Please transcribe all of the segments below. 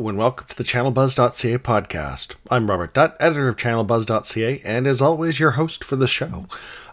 And welcome to the ChannelBuzz.ca podcast. I'm Robert Dutt, editor of ChannelBuzz.ca, and as always, your host for the show.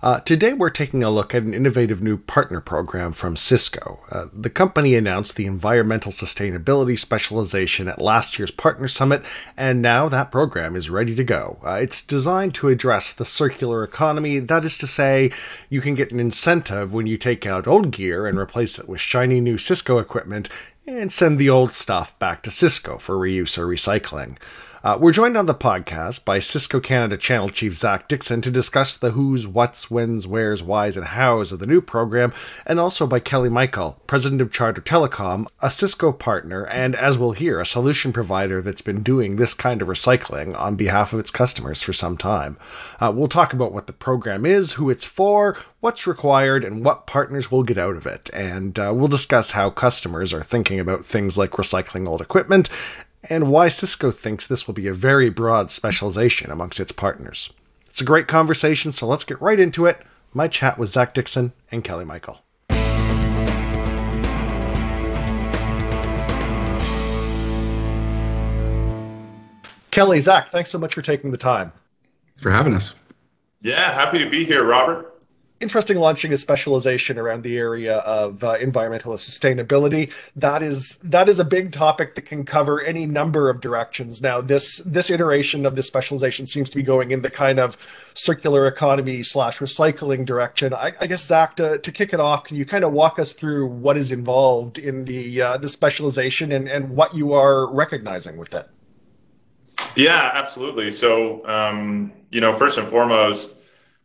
Uh, today, we're taking a look at an innovative new partner program from Cisco. Uh, the company announced the environmental sustainability specialization at last year's Partner Summit, and now that program is ready to go. Uh, it's designed to address the circular economy. That is to say, you can get an incentive when you take out old gear and replace it with shiny new Cisco equipment and send the old stuff back to Cisco for reuse or recycling. Uh, we're joined on the podcast by Cisco Canada Channel Chief Zach Dixon to discuss the who's, what's, when's, where's, why's, and how's of the new program, and also by Kelly Michael, President of Charter Telecom, a Cisco partner, and as we'll hear, a solution provider that's been doing this kind of recycling on behalf of its customers for some time. Uh, we'll talk about what the program is, who it's for, what's required, and what partners will get out of it. And uh, we'll discuss how customers are thinking about things like recycling old equipment and why Cisco thinks this will be a very broad specialization amongst its partners. It's a great conversation, so let's get right into it. My chat with Zach Dixon and Kelly Michael. Kelly, Zach, thanks so much for taking the time. For having us. Yeah, happy to be here, Robert interesting launching a specialization around the area of uh, environmental sustainability. That is that is a big topic that can cover any number of directions. Now, this this iteration of this specialization seems to be going in the kind of circular economy slash recycling direction. I, I, guess Zach, to, to kick it off, can you kind of walk us through what is involved in the uh, the specialization and and what you are recognizing with it? Yeah, absolutely. So, um, you know, first and foremost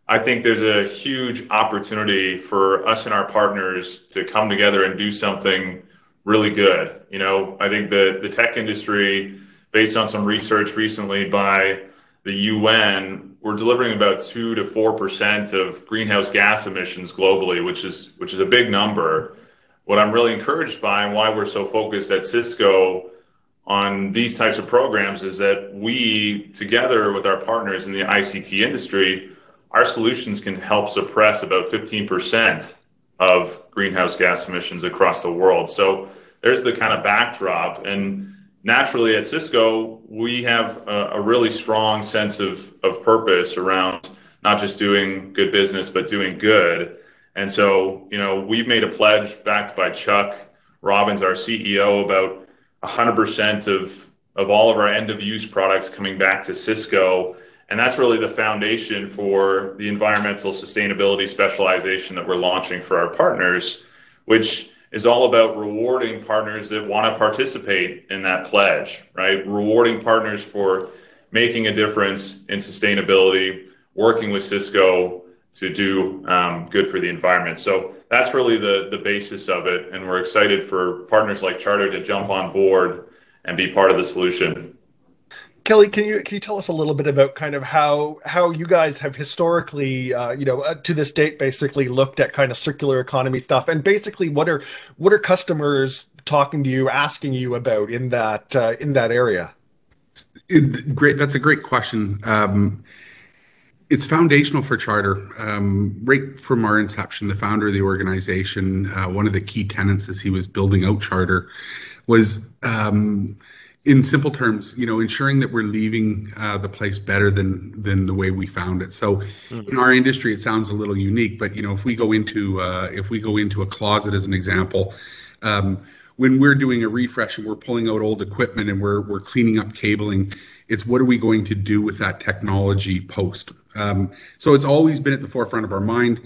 I think there's a huge opportunity for us and our partners to come together and do something really good. You know, I think the the tech industry, based on some research recently by the UN, we're delivering about two to four percent of greenhouse gas emissions globally, which is which is a big number. What I'm really encouraged by and why we're so focused at Cisco on these types of programs is that we, together with our partners in the ICT industry, our solutions can help suppress about 15% of greenhouse gas emissions across the world. So there's the kind of backdrop. And naturally at Cisco, we have a, a, really strong sense of, of purpose around not just doing good business, but doing good. And so, you know, we've made a pledge backed by Chuck Robbins, our CEO, about 100% of, of all of our end of use products coming back to Cisco and that's really the foundation for the environmental sustainability specialization that we're launching for our partners, which is all about rewarding partners that want to participate in that pledge, right? Rewarding partners for making a difference in sustainability, working with Cisco to do um, good for the environment. So that's really the, the basis of it. And we're excited for partners like Charter to jump on board and be part of the solution. Kelly, can you can you tell us a little bit about kind of how how you guys have historically, uh, you know, uh, to this date, basically looked at kind of circular economy stuff, and basically what are what are customers talking to you, asking you about in that uh, in that area? It, great, that's a great question. Um, it's foundational for Charter. Um, right from our inception, the founder of the organization, uh, one of the key tenets as he was building out Charter was. Um, in simple terms, you know, ensuring that we're leaving uh, the place better than than the way we found it. So, mm-hmm. in our industry, it sounds a little unique, but you know, if we go into uh, if we go into a closet as an example, um, when we're doing a refresh and we're pulling out old equipment and we're we're cleaning up cabling, it's what are we going to do with that technology post? Um, so it's always been at the forefront of our mind.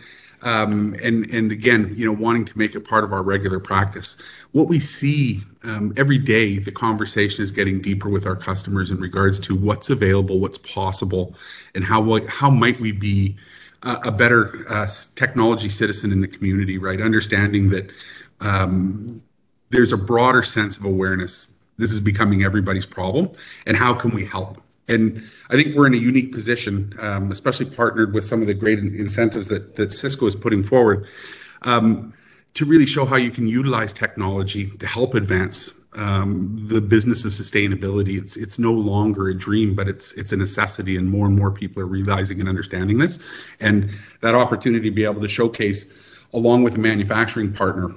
Um, and and again, you know, wanting to make it part of our regular practice. What we see um, every day, the conversation is getting deeper with our customers in regards to what's available, what's possible, and how how might we be a, a better uh, technology citizen in the community. Right, understanding that um, there's a broader sense of awareness. This is becoming everybody's problem, and how can we help? And I think we're in a unique position, um, especially partnered with some of the great incentives that, that Cisco is putting forward, um, to really show how you can utilize technology to help advance um, the business of sustainability. It's it's no longer a dream, but it's it's a necessity, and more and more people are realizing and understanding this. And that opportunity to be able to showcase, along with a manufacturing partner,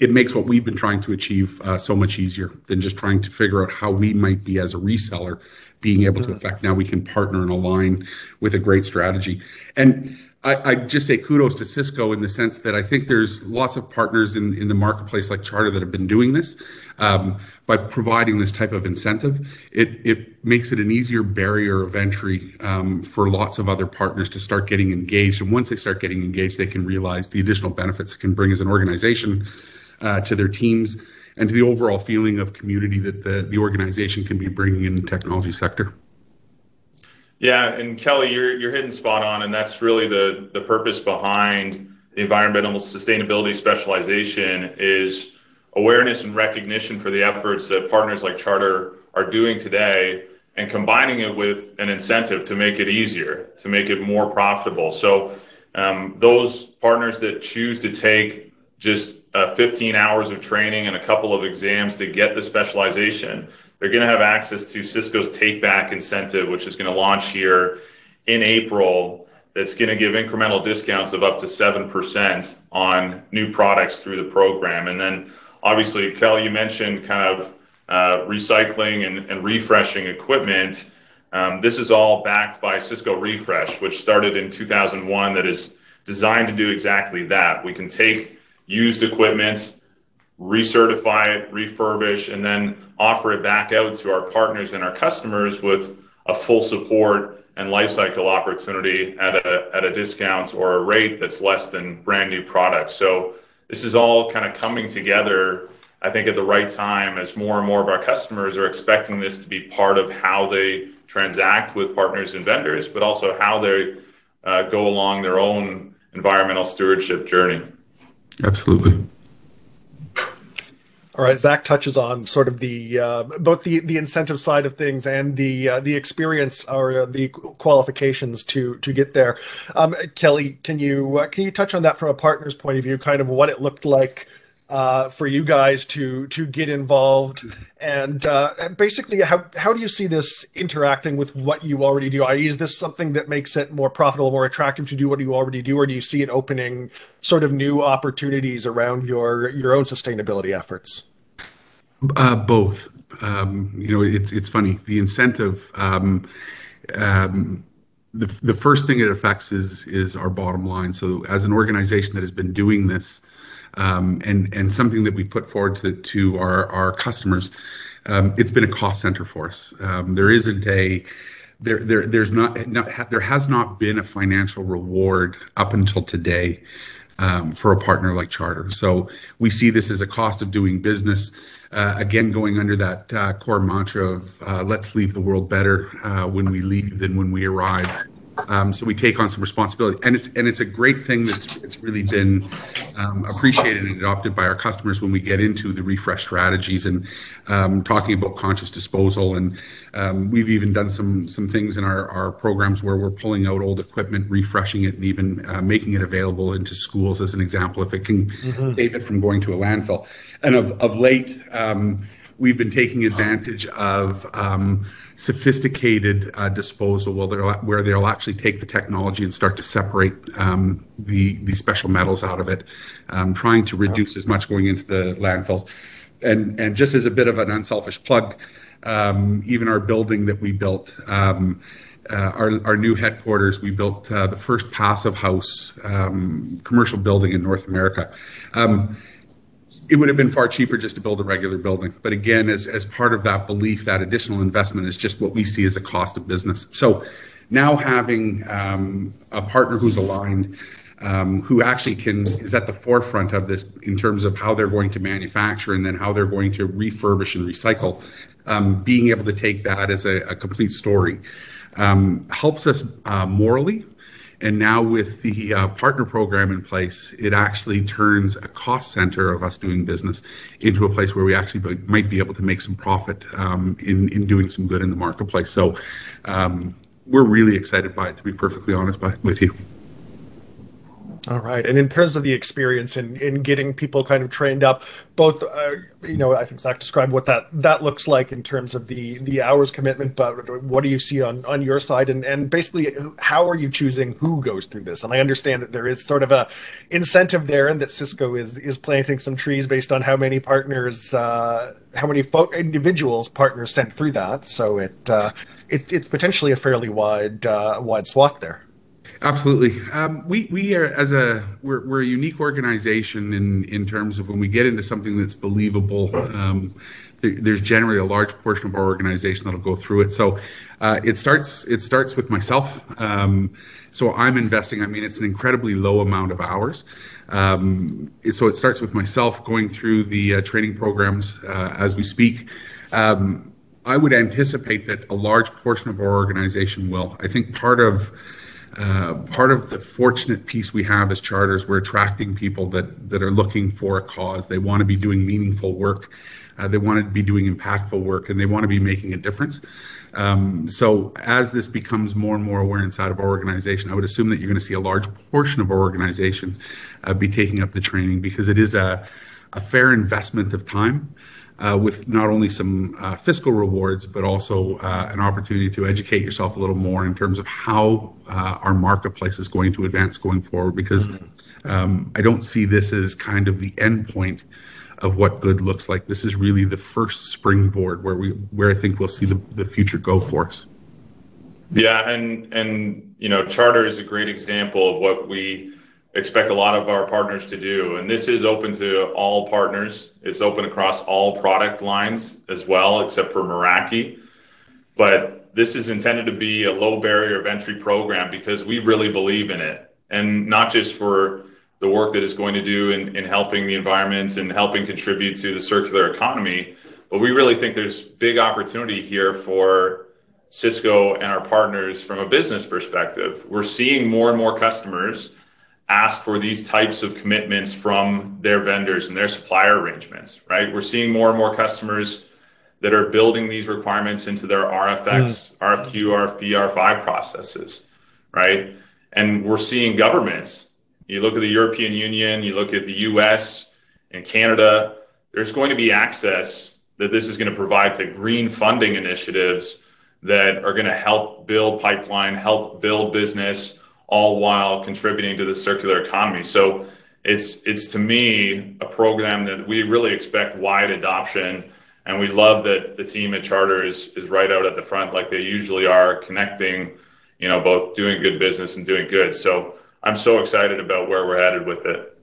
it makes what we've been trying to achieve uh, so much easier than just trying to figure out how we might be as a reseller being able to affect now we can partner and align with a great strategy. And I, I just say kudos to cisco in the sense that i think there's lots of partners in, in the marketplace like charter that have been doing this um, by providing this type of incentive. It, it makes it an easier barrier of entry um, for lots of other partners to start getting engaged. And once they start getting engaged they can realize the additional benefits it can bring as an organization uh, to their teams and to the overall feeling of community that the, the organization can be bringing in the technology sector. Yeah, and Kelly, you're you're hitting spot on, and that's really the the purpose behind the environmental sustainability specialization is awareness and recognition for the efforts that partners like Charter are doing today, and combining it with an incentive to make it easier, to make it more profitable. So um, those partners that choose to take just uh, 15 hours of training and a couple of exams to get the specialization, they're going to have access to Cisco's Take Back incentive, which is going to launch here in April. That's going to give incremental discounts of up to 7% on new products through the program. And then, obviously, Kelly, you mentioned kind of uh, recycling and, and, refreshing equipment. Um, this is all backed by Cisco Refresh, which started in 2001, that is designed to do exactly that. We can take used equipment, recertify it, refurbish, and then offer it back out to our partners and our customers with a full support and lifecycle opportunity at a, at a discount or a rate that's less than brand new products. So this is all kind of coming together, I think, at the right time as more and more of our customers are expecting this to be part of how they transact with partners and vendors, but also how they uh, go along their own environmental stewardship journey. Absolutely. All right, Zach touches on sort of the uh, both the the incentive side of things and the uh, the experience or the qualifications to to get there. Um, Kelly, can you uh, can you touch on that from a partner's point of view? Kind of what it looked like uh, for you guys to to get involved. And uh, basically how how do you see this interacting with what you already do? I.e., is this something that makes it more profitable more attractive to do what you already do or do you see it opening sort of new opportunities around your your own sustainability efforts? Uh, both. Um, you know it's it's funny. The incentive um, um, the, the first thing it affects is is our bottom line. So as an organization that has been doing this um, and and something that we put forward to to our our customers. Um, it's been a cost center for us. Um, there isn't a there, there there's not, not there has not been a financial reward up until today um, for a partner like Charter. So we see this as a cost of doing business. Uh, again, going under that uh, core mantra of uh, let's leave the world better when we leave than when we arrive. Um, so we take on some responsibility, and it's and it's a great thing that's it's really been um, appreciated and adopted by our customers when we get into the refresh strategies and um, talking about conscious disposal. And um, we've even done some some things in our, our programs where we're pulling out old equipment, refreshing it, and even uh, making it available into schools as an example if it can mm-hmm. save it from going to a landfill. And of of late um, we've been taking advantage of um, sophisticated uh, disposal where, they'll actually take the technology and start to separate um, the, the special metals out of it, um, trying to reduce as much going into the landfills. And, and just as a bit of an unselfish plug, um, even our building that we built, um, uh, our, our new headquarters, we built uh, the first passive house um, commercial building in North America. It would have been far cheaper just to build a regular building. But again, as, as part of that belief, that additional investment is just what we see as a cost of business. So now having um, a partner who's aligned, um, who actually can is at the forefront of this in terms of how they're going to manufacture and then how they're going to refurbish and recycle, um, being able to take that as a, a complete story um, helps us uh, morally and now with the uh, partner program in place, it actually turns a cost center of us doing business into a place where we actually might be able to make some profit um, in, in doing some good in the marketplace. So um, we're really excited by it, to be perfectly honest by, with you. All right. And in terms of the experience in, in getting people kind of trained up, both, uh, you know, I think Zach described what that, that looks like in terms of the, the hours commitment, but what do you see on, on your side? And, and basically, how are you choosing who goes through this? And I understand that there is sort of a incentive there and that Cisco is, is planting some trees based on how many partners, uh, how many fo- individuals partners sent through that. So it, uh, it, it's potentially a fairly wide, uh, wide swath there. Absolutely. Um, we we are as a we're, we're a unique organization in in terms of when we get into something that's believable. Um, there, there's generally a large portion of our organization that'll go through it. So uh, it starts it starts with myself. Um, so I'm investing. I mean, it's an incredibly low amount of hours. Um, so it starts with myself going through the uh, training programs uh, as we speak. Um, I would anticipate that a large portion of our organization will. I think part of uh, part of the fortunate piece we have as charters, we're attracting people that that are looking for a cause. They want to be doing meaningful work. Uh, they want to be doing impactful work, and they want to be making a difference. Um, so, as this becomes more and more aware inside of our organization, I would assume that you're going to see a large portion of our organization uh, be taking up the training because it is a, a fair investment of time with not only some uh, fiscal rewards, but also uh, an opportunity to educate yourself a little more in terms of how uh, our marketplace is going to advance going forward. Because um, I don't see this as kind of the end point of what good looks like. This is really the first springboard where we where I think we'll see the, the future go for us. Yeah, and and you know, Charter is a great example of what we expect a lot of our partners to do. And this is open to all partners. It's open across all product lines as well, except for Meraki. But this is intended to be a low barrier of entry program because we really believe in it. And not just for the work that it's going to do in, in helping the environment and helping contribute to the circular economy, but we really think there's big opportunity here for Cisco and our partners from a business perspective. We're seeing more and more customers ask for these types of commitments from their vendors and their supplier arrangements, right? We're seeing more and more customers that are building these requirements into their RFX, mm. RFQ, RFP, RFI processes, right? And we're seeing governments. You look at the European Union, you look at the US and Canada, there's going to be access that this is going to provide to green funding initiatives that are going to help build pipeline, help build business, all while contributing to the circular economy. So it's it's to me a program that we really expect wide adoption and we love that the team at charter is is right out at the front like they usually are connecting you know both doing good business and doing good so i'm so excited about where we're headed with it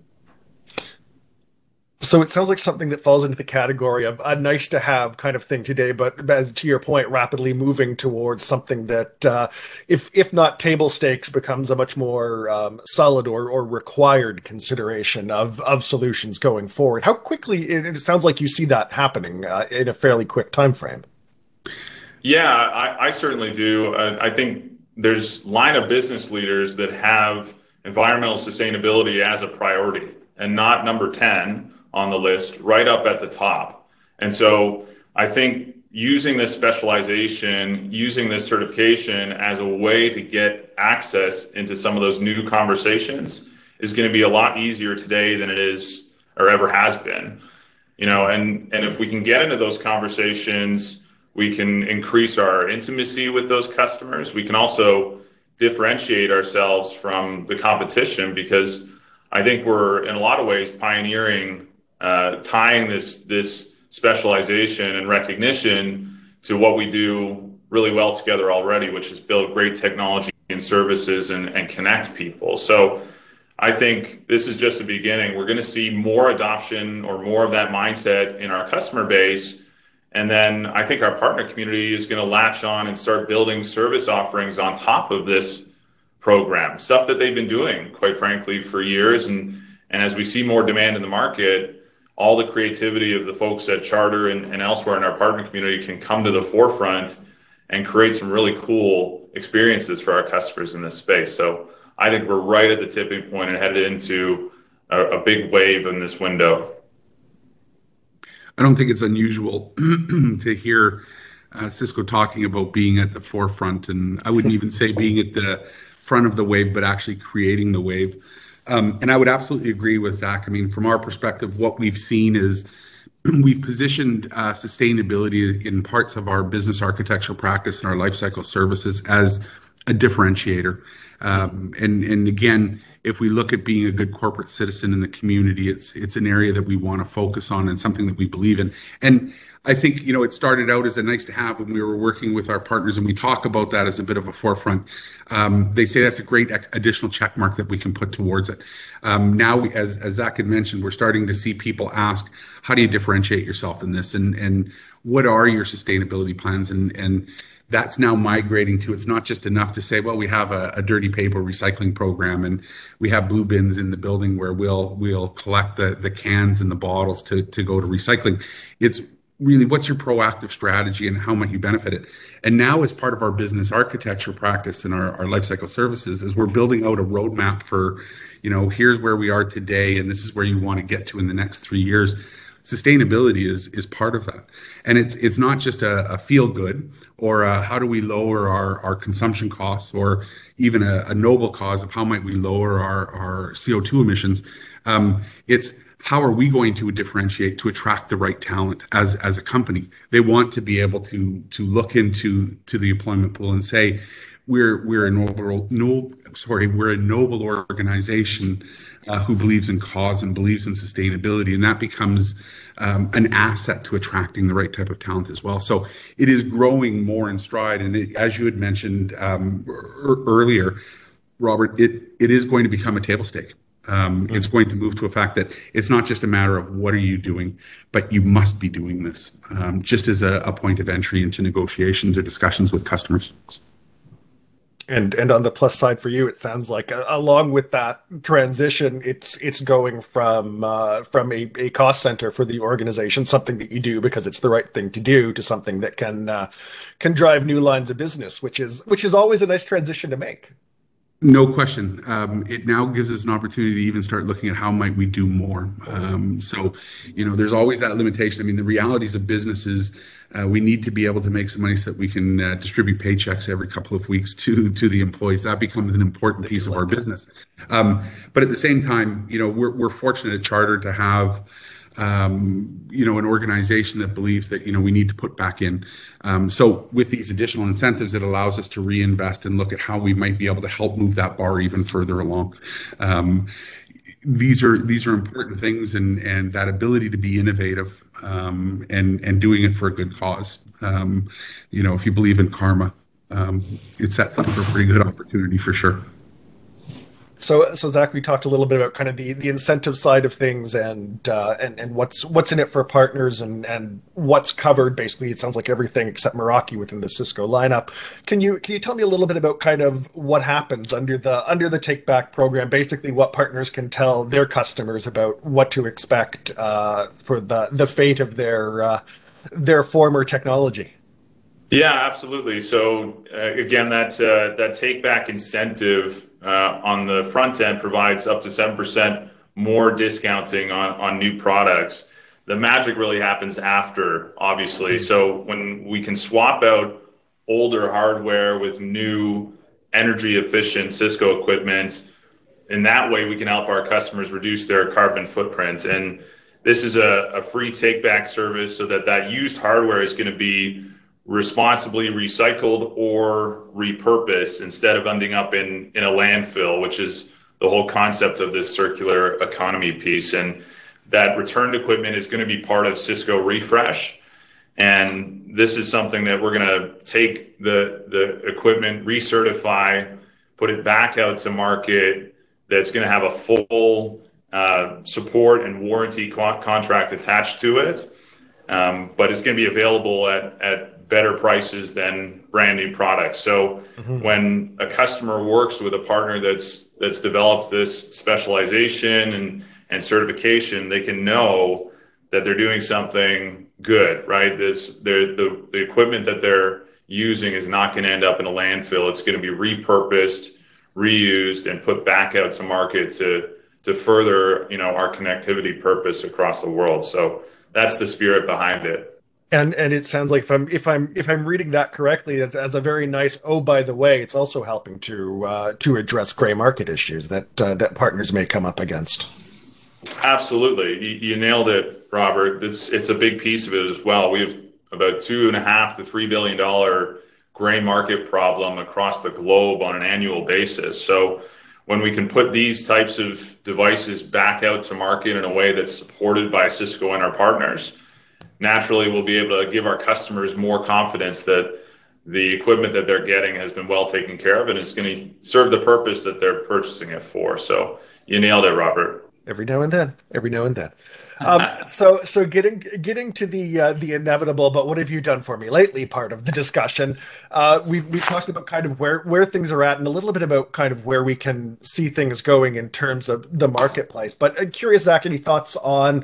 so it sounds like something that falls into the category of a nice to have kind of thing today, but as to your point, rapidly moving towards something that, uh, if if not table stakes, becomes a much more um, solid or, or required consideration of of solutions going forward. How quickly? It, it sounds like you see that happening uh, in a fairly quick time frame. Yeah, I, I certainly do. I think there's line of business leaders that have environmental sustainability as a priority and not number ten on the list right up at the top. And so I think using this specialization, using this certification as a way to get access into some of those new conversations is going to be a lot easier today than it is or ever has been. You know, and and if we can get into those conversations, we can increase our intimacy with those customers. We can also differentiate ourselves from the competition because I think we're in a lot of ways pioneering uh, tying this this specialization and recognition to what we do really well together already, which is build great technology and services and, and connect people. So I think this is just the beginning. We're going to see more adoption or more of that mindset in our customer base. And then I think our partner community is going to latch on and start building service offerings on top of this program, stuff that they've been doing, quite frankly, for years. And, and as we see more demand in the market, all the creativity of the folks at Charter and, and elsewhere in our partner community can come to the forefront and create some really cool experiences for our customers in this space. So I think we're right at the tipping point and headed into a, a big wave in this window. I don't think it's unusual to hear uh, Cisco talking about being at the forefront, and I wouldn't even say being at the front of the wave, but actually creating the wave. Um, and I would absolutely agree with Zach. I mean, from our perspective, what we've seen is we've positioned uh, sustainability in parts of our business architecture practice and our lifecycle services as a differentiator. Um, and and again, if we look at being a good corporate citizen in the community, it's it's an area that we want to focus on and something that we believe in. And I think you know it started out as a nice to have when we were working with our partners, and we talk about that as a bit of a forefront. Um, they say that's a great additional check mark that we can put towards it. Um, now, we, as as Zach had mentioned, we're starting to see people ask, "How do you differentiate yourself in this?" and and what are your sustainability plans? And and that's now migrating to it's not just enough to say well we have a, a, dirty paper recycling program and we have blue bins in the building where we'll we'll collect the the cans and the bottles to to go to recycling. It's really what's your proactive strategy and how might you benefit it? And now as part of our business architecture practice and our, our life cycle services is we're building out a roadmap for you know here's where we are today and this is where you want to get to in the next three years sustainability is is part of that. And it's it's not just a, a feel good or a, how do we lower our our consumption costs or even a, a noble cause of how might we lower our our co2 emissions. Um, it's how are we going to differentiate to attract the right talent as as a company? They want to be able to to look into to the employment pool and say we're we're a noble no sorry we're a noble organization uh, who believes in cause and believes in sustainability and that becomes um, an asset to attracting the right type of talent as well. So it is growing more in stride and it, as you had mentioned um, er- earlier robert it it is going to become a table stake. Um, it's going to move to a fact that it's not just a matter of what are you doing, but you must be doing this, um, just as a, a, point of entry into negotiations or discussions with customers. And and on the plus side for you, it sounds like uh, along with that transition, it's it's going from uh, from a, a cost center for the organization, something that you do because it's the right thing to do, to something that can uh, can drive new lines of business, which is which is always a nice transition to make. No question. Um, it now gives us an opportunity to even start looking at how might we do more. Um, so, you know, there's always that limitation. I mean, the realities of businesses, uh, we need to be able to make some money so that we can uh, distribute paychecks every couple of weeks to to the employees. That becomes an important piece of our business. Um, but at the same time, you know, we're we're fortunate at Charter to have um, you know, an organization that believes that, you know, we need to put back in. Um, so with these additional incentives, it allows us to reinvest and look at how we might be able to help move that bar even further along. Um, these are these are important things, and and that ability to be innovative um, and and doing it for a good cause. Um, you know, if you believe in karma, um, it sets up for a pretty good opportunity for sure. So, so Zach, we talked a little bit about kind of the, the incentive side of things and uh, and and what's what's in it for partners and and what's covered. Basically, it sounds like everything except Meraki within the Cisco lineup. Can you can you tell me a little bit about kind of what happens under the under the Take Back program? Basically, what partners can tell their customers about what to expect uh, for the the fate of their uh, their former technology. Yeah, absolutely. So uh, again, that uh, that take back incentive Uh, on the front end provides up to 7% more discounting on new products. The magic really happens after, obviously. Mm-hmm. So when we can swap out older hardware with new energy-efficient Cisco equipment, in that way, we can help our customers reduce their carbon footprint. And this is a free take-back service so that that used hardware is going to be responsibly recycled or repurposed instead of ending up in, in a landfill, which is the whole concept of this circular economy piece. And that returned equipment is going to be part of Cisco Refresh. And this is something that we're going to take the, the equipment, recertify, put it back out to market that's going to have a full uh, support and warranty co- contract attached to it. Um, but it's going to be available at, at better prices than brand new products. So mm-hmm. when a customer works with a partner that's that's developed this specialization and and certification, they can know that they're doing something good, right? This the the equipment that they're using is not going to end up in a landfill. It's going to be repurposed, reused, and put back out to market to to further you know our connectivity purpose across the world. So that's the spirit behind it. And and it sounds like if I'm if I'm if I'm reading that correctly, as a very nice. Oh, by the way, it's also helping to uh, to address gray market issues that uh, that partners may come up against. Absolutely, you, you, nailed it, Robert. It's it's a big piece of it as well. We have about two and a half to three billion dollar gray market problem across the globe on an annual basis. So when we can put these types of devices back out to market in a way that's supported by Cisco and our partners naturally we'll be able to give our customers more confidence that the equipment that they're getting has been well taken care of and is going to serve the purpose that they're purchasing it for. So you nailed it, Robert. Every now and then, every now and then. Um, so, so getting getting to the uh, the inevitable, but what have you done for me lately? Part of the discussion, uh, we we talked about kind of where where things are at, and a little bit about kind of where we can see things going in terms of the marketplace. But I'm curious, Zach, any thoughts on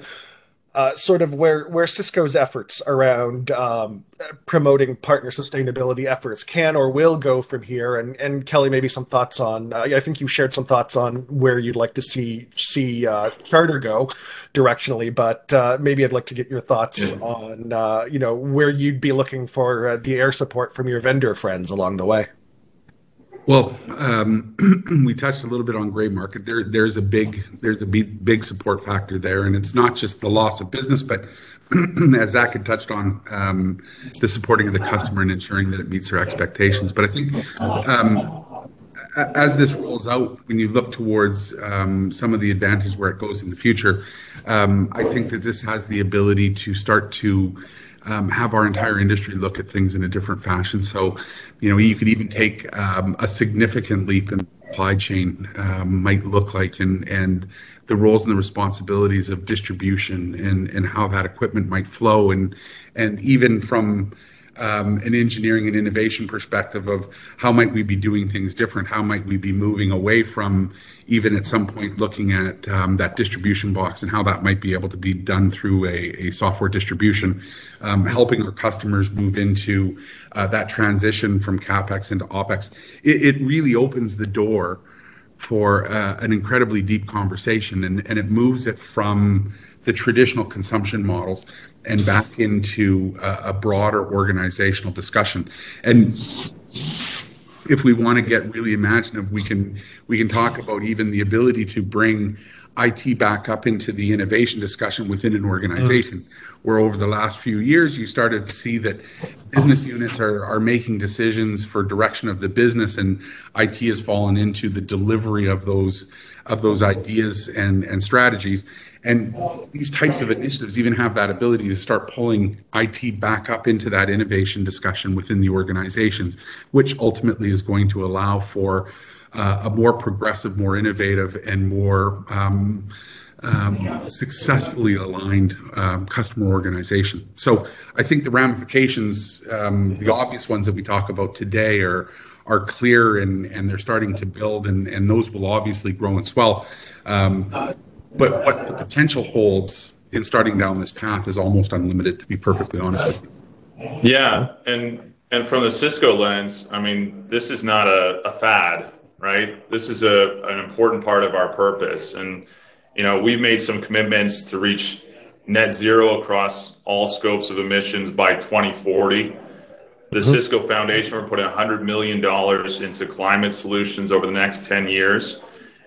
uh, sort of where where Cisco's efforts around um, promoting partner sustainability efforts can or will go from here. And and Kelly, maybe some thoughts on. Uh, I think you shared some thoughts on where you'd like to see see uh, Charter go directionally, but uh, maybe I'd like to get your thoughts yeah. on uh, you know where you'd be looking for uh, the air support from your vendor friends along the way. Well, um, we touched a little bit on gray market. There, there's a big, support factor there, and it's not just the loss of business, but as Zach had touched on, um, the supporting of the customer and ensuring that it meets their expectations. But I think um, as this rolls out, when you look towards some of the advantages where it goes in the future, I think that this has the ability to start to um, have our entire industry look at things in a different fashion. So, you know, you could even take um, a significant leap in supply chain um, might look like and and the roles and the responsibilities of distribution and and how that equipment might flow and and even from um, an engineering and innovation perspective of how might we be doing things different? How might we be moving away from even at some point looking at um, that distribution box and how that might be able to be done through a, a software distribution, um, helping our customers move into uh, that transition from capex into opex. It, it really opens the door for uh, an incredibly deep conversation and, and it moves it from the traditional consumption models and back into a, a broader organizational discussion. And if we want to get really imaginative, we can we can talk about even the ability to bring IT back up into the innovation discussion within an organization. Mm. Where over the last few years, you started to see that business units are, are making decisions for direction of the business, and IT has fallen into the delivery of those of those ideas and, and strategies. And these types of initiatives even have that ability to start pulling IT back up into that innovation discussion within the organizations, which ultimately is going to allow for a more progressive, more innovative, and more um, um, successfully aligned um, customer organization. So I think the ramifications, um, the obvious ones that we talk about today, are are clear and and they're starting to build, and and those will obviously grow and swell. Um, but what the potential holds in starting down this path is almost unlimited, to be perfectly honest with you. Yeah, and and from the Cisco lens, I mean, this is not a, a fad, right? This is a an important part of our purpose, and you know, we've made some commitments to reach net zero across all scopes of emissions by 2040. The mm-hmm. Cisco Foundation, we're putting $100 million into climate solutions over the next 10 years.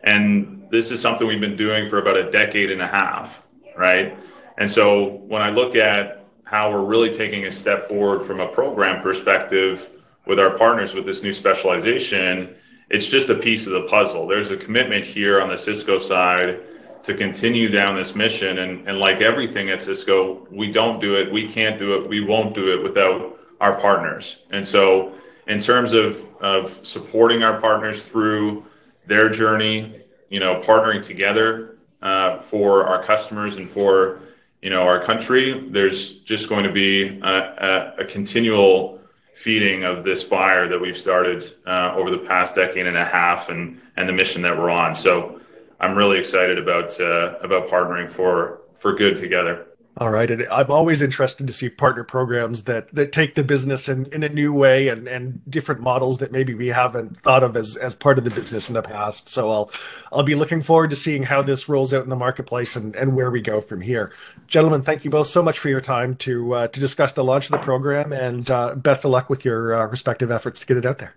And this is something we've been doing for about a decade and a half, right? And so when I look at how we're really taking a step forward from a program perspective with our partners with this new specialization, it's just a piece of the puzzle. There's a commitment here on the Cisco side to continue down this mission. And, and like everything at Cisco, we don't do it, we can't do it, we won't do it without our partners. And so, in terms of, of supporting our partners through their journey, you know, partnering together uh, for our customers and for you know our country, there's just going to be a, a, a continual feeding of this fire that we've started uh, over the past decade and a half, and and the mission that we're on. So I'm really excited about uh, about partnering for for good together. All right. And I'm always interested to see partner programs that that take the business in, in a new way and, and different models that maybe we haven't thought of as, as part of the business in the past. So I'll I'll be looking forward to seeing how this rolls out in the marketplace and, and where we go from here. Gentlemen, thank you both so much for your time to uh, to discuss the launch of the program and uh, best of luck with your uh, respective efforts to get it out there.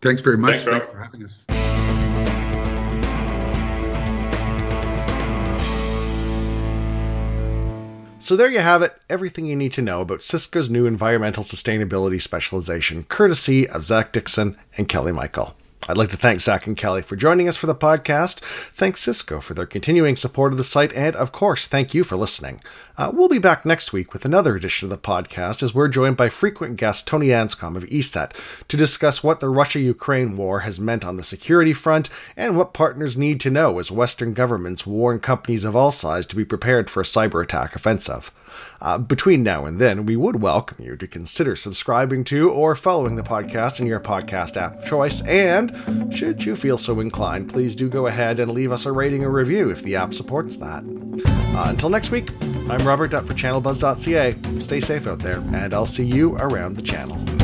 Thanks very much. Thanks, Thanks for having us. So there you have it, everything you need to know about Cisco's new environmental sustainability specialization, courtesy of Zach Dixon and Kelly Michael. I'd like to thank Zach and Kelly for joining us for the podcast. Thanks Cisco for their continuing support of the site, and of course, thank you for listening. Uh, we'll be back next week with another edition of the podcast as we're joined by frequent guest Tony Anscombe of ESET to discuss what the Russia Ukraine war has meant on the security front and what partners need to know as Western governments warn companies of all sizes to be prepared for a cyber attack offensive. Uh, between now and then, we would welcome you to consider subscribing to or following the podcast in your podcast app of choice. And should you feel so inclined, please do go ahead and leave us a rating or review if the app supports that. Uh, until next week, I'm Robert for ChannelBuzz.ca. Stay safe out there, and I'll see you around the channel.